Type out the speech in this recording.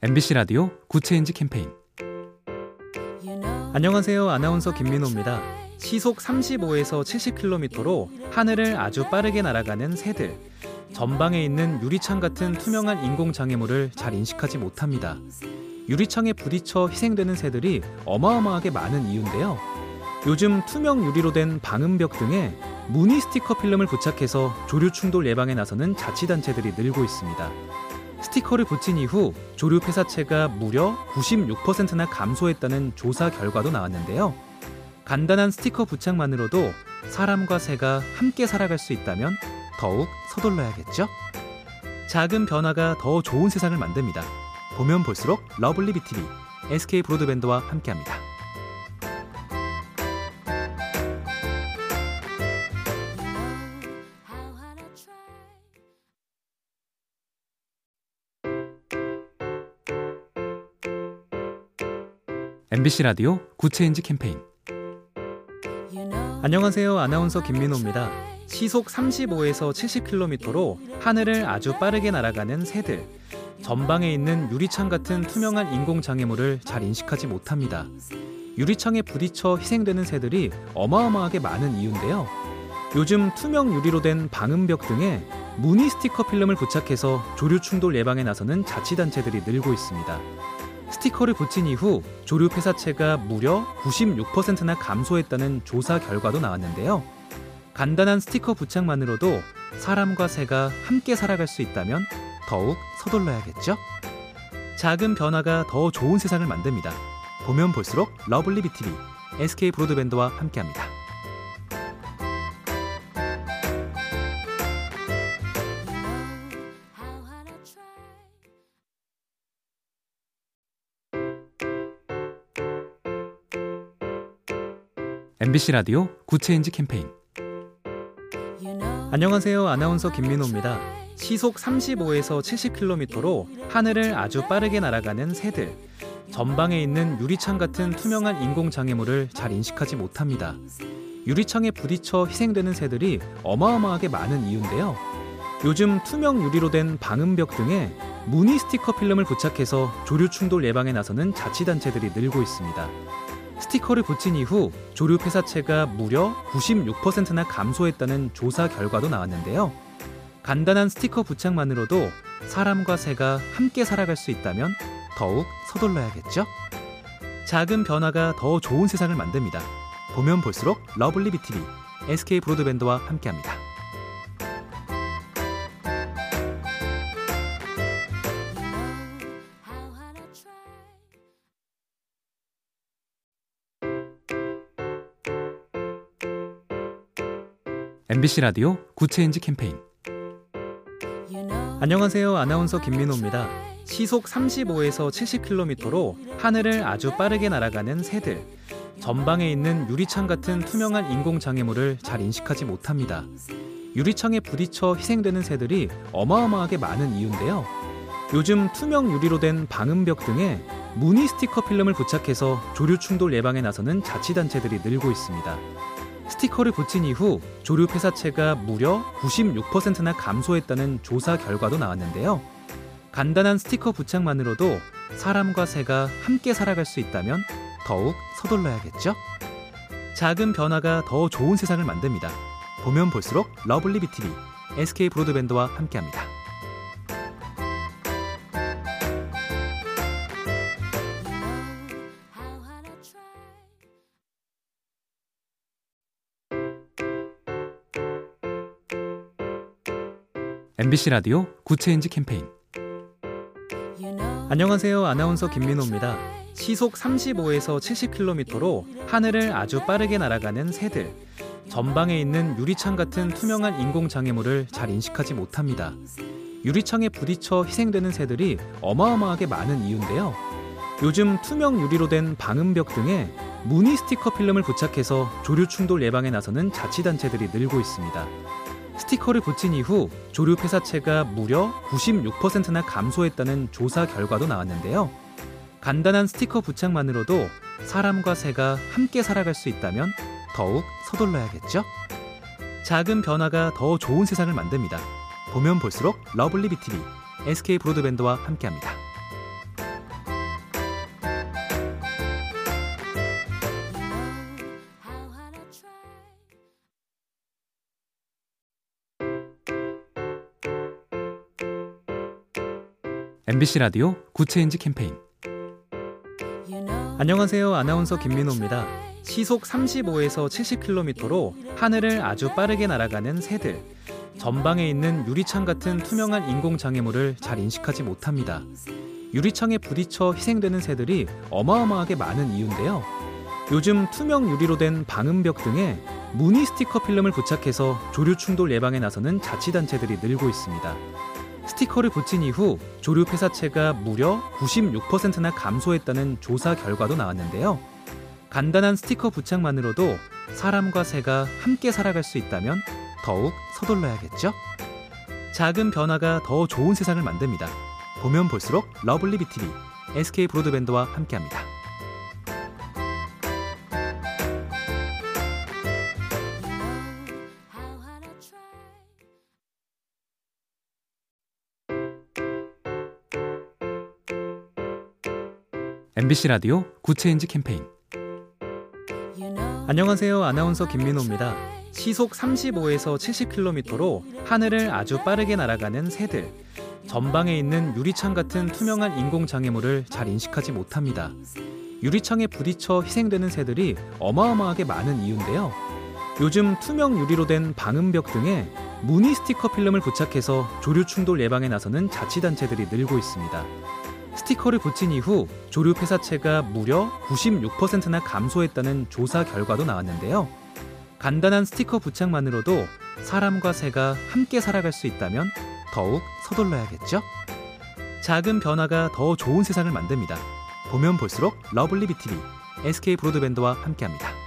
MBC 라디오 Good Change 캠페인 안녕하세요. 아나운서 김민호입니다. 시속 35에서 70km로 하늘을 아주 빠르게 날아가는 새들. 전방에 있는 유리창 같은 투명한 인공 장애물을 잘 인식하지 못합니다. 유리창에 부딪혀 희생되는 새들이 어마어마하게 많은 이유인데요. 요즘 투명 유리로 된 방음벽 등에 무늬 스티커 필름을 부착해서 조류 충돌 예방에 나서는 자치단체들이 늘고 있습니다. 스티커를 붙인 이후 조류 폐사체가 무려 96%나 감소했다는 조사 결과도 나왔는데요. 간단한 스티커 부착만으로도 사람과 새가 함께 살아갈 수 있다면 더욱 서둘러야겠죠? 작은 변화가 더 좋은 세상을 만듭니다. 보면 볼수록 lovely B tv SK 브로드밴드와 함께합니다. MBC 라디오 Good Change 캠페인 안녕하세요. 아나운서 김민호입니다. 시속 35에서 70km로 하늘을 아주 빠르게 날아가는 새들. 전방에 있는 유리창 같은 투명한 인공 장애물을 잘 인식하지 못합니다. 유리창에 부딪혀 희생되는 새들이 어마어마하게 많은 이유인데요. 요즘 투명 유리로 된 방음벽 등에 무늬 스티커 필름을 부착해서 조류 충돌 예방에 나서는 자치단체들이 늘고 있습니다. 스티커를 붙인 이후 조류 폐사체가 무려 96%나 감소했다는 조사 결과도 나왔는데요. 간단한 스티커 부착만으로도 사람과 새가 함께 살아갈 수 있다면 더욱 서둘러야겠죠? 작은 변화가 더 좋은 세상을 만듭니다. 보면 볼수록 lovely B tv SK 브로드밴드와 함께합니다. MBC 라디오 Good Change 캠페인 안녕하세요. 아나운서 김민호입니다. 시속 35에서 70km로 하늘을 아주 빠르게 날아가는 새들. 전방에 있는 유리창 같은 투명한 인공 장애물을 잘 인식하지 못합니다. 유리창에 부딪혀 희생되는 새들이 어마어마하게 많은 이유인데요. 요즘 투명 유리로 된 방음벽 등에 무늬 스티커 필름을 부착해서 조류 충돌 예방에 나서는 자치단체들이 늘고 있습니다. 스티커를 붙인 이후 조류 폐사체가 무려 96%나 감소했다는 조사 결과도 나왔는데요. 간단한 스티커 부착만으로도 사람과 새가 함께 살아갈 수 있다면 더욱 서둘러야겠죠? 작은 변화가 더 좋은 세상을 만듭니다. 보면 볼수록 lovely B tv SK 브로드밴드와 함께합니다. MBC 라디오 Good Change 캠페인 안녕하세요. 아나운서 김민호입니다. 시속 35에서 70km로 하늘을 아주 빠르게 날아가는 새들. 전방에 있는 유리창 같은 투명한 인공 장애물을 잘 인식하지 못합니다. 유리창에 부딪혀 희생되는 새들이 어마어마하게 많은 이유인데요. 요즘 투명 유리로 된 방음벽 등에 무늬 스티커 필름을 부착해서 조류 충돌 예방에 나서는 자치단체들이 늘고 있습니다. 스티커를 붙인 이후 조류 폐사체가 무려 96%나 감소했다는 조사 결과도 나왔는데요. 간단한 스티커 부착만으로도 사람과 새가 함께 살아갈 수 있다면 더욱 서둘러야겠죠? 작은 변화가 더 좋은 세상을 만듭니다. 보면 볼수록 lovely B tv SK 브로드밴드와 함께합니다. MBC 라디오 Good Change 캠페인 안녕하세요. 아나운서 김민호입니다. 시속 35에서 70km로 하늘을 아주 빠르게 날아가는 새들. 전방에 있는 유리창 같은 투명한 인공 장애물을 잘 인식하지 못합니다. 유리창에 부딪혀 희생되는 새들이 어마어마하게 많은 이유인데요. 요즘 투명 유리로 된 방음벽 등에 무늬 스티커 필름을 부착해서 조류 충돌 예방에 나서는 자치단체들이 늘고 있습니다. 스티커를 붙인 이후 조류 폐사체가 무려 96%나 감소했다는 조사 결과도 나왔는데요. 간단한 스티커 부착만으로도 사람과 새가 함께 살아갈 수 있다면 더욱 서둘러야겠죠? 작은 변화가 더 좋은 세상을 만듭니다. 보면 볼수록 lovely B tv SK 브로드밴드와 함께합니다. MBC 라디오 Good Change 캠페인 안녕하세요. 아나운서 김민호입니다. 시속 35에서 70km로 하늘을 아주 빠르게 날아가는 새들. 전방에 있는 유리창 같은 투명한 인공 장애물을 잘 인식하지 못합니다. 유리창에 부딪혀 희생되는 새들이 어마어마하게 많은 이유인데요. 요즘 투명 유리로 된 방음벽 등에 무늬 스티커 필름을 부착해서 조류 충돌 예방에 나서는 자치단체들이 늘고 있습니다. 스티커를 붙인 이후 조류 폐사체가 무려 96%나 감소했다는 조사 결과도 나왔는데요. 간단한 스티커 부착만으로도 사람과 새가 함께 살아갈 수 있다면 더욱 서둘러야겠죠? 작은 변화가 더 좋은 세상을 만듭니다. 보면 볼수록 lovely B tv SK 브로드밴드와 함께합니다. MBC 라디오 Good Change 캠페인 안녕하세요. 아나운서 김민호입니다. 시속 35에서 70km로 하늘을 아주 빠르게 날아가는 새들. 전방에 있는 유리창 같은 투명한 인공 장애물을 잘 인식하지 못합니다. 유리창에 부딪혀 희생되는 새들이 어마어마하게 많은 이유인데요. 요즘 투명 유리로 된 방음벽 등에 무늬 스티커 필름을 부착해서 조류 충돌 예방에 나서는 자치단체들이 늘고 있습니다. 스티커를 붙인 이후 조류 폐사체가 무려 96%나 감소했다는 조사 결과도 나왔는데요. 간단한 스티커 부착만으로도 사람과 새가 함께 살아갈 수 있다면 더욱 서둘러야겠죠? 작은 변화가 더 좋은 세상을 만듭니다. 보면 볼수록 lovely B tv SK 브로드밴드와 함께합니다.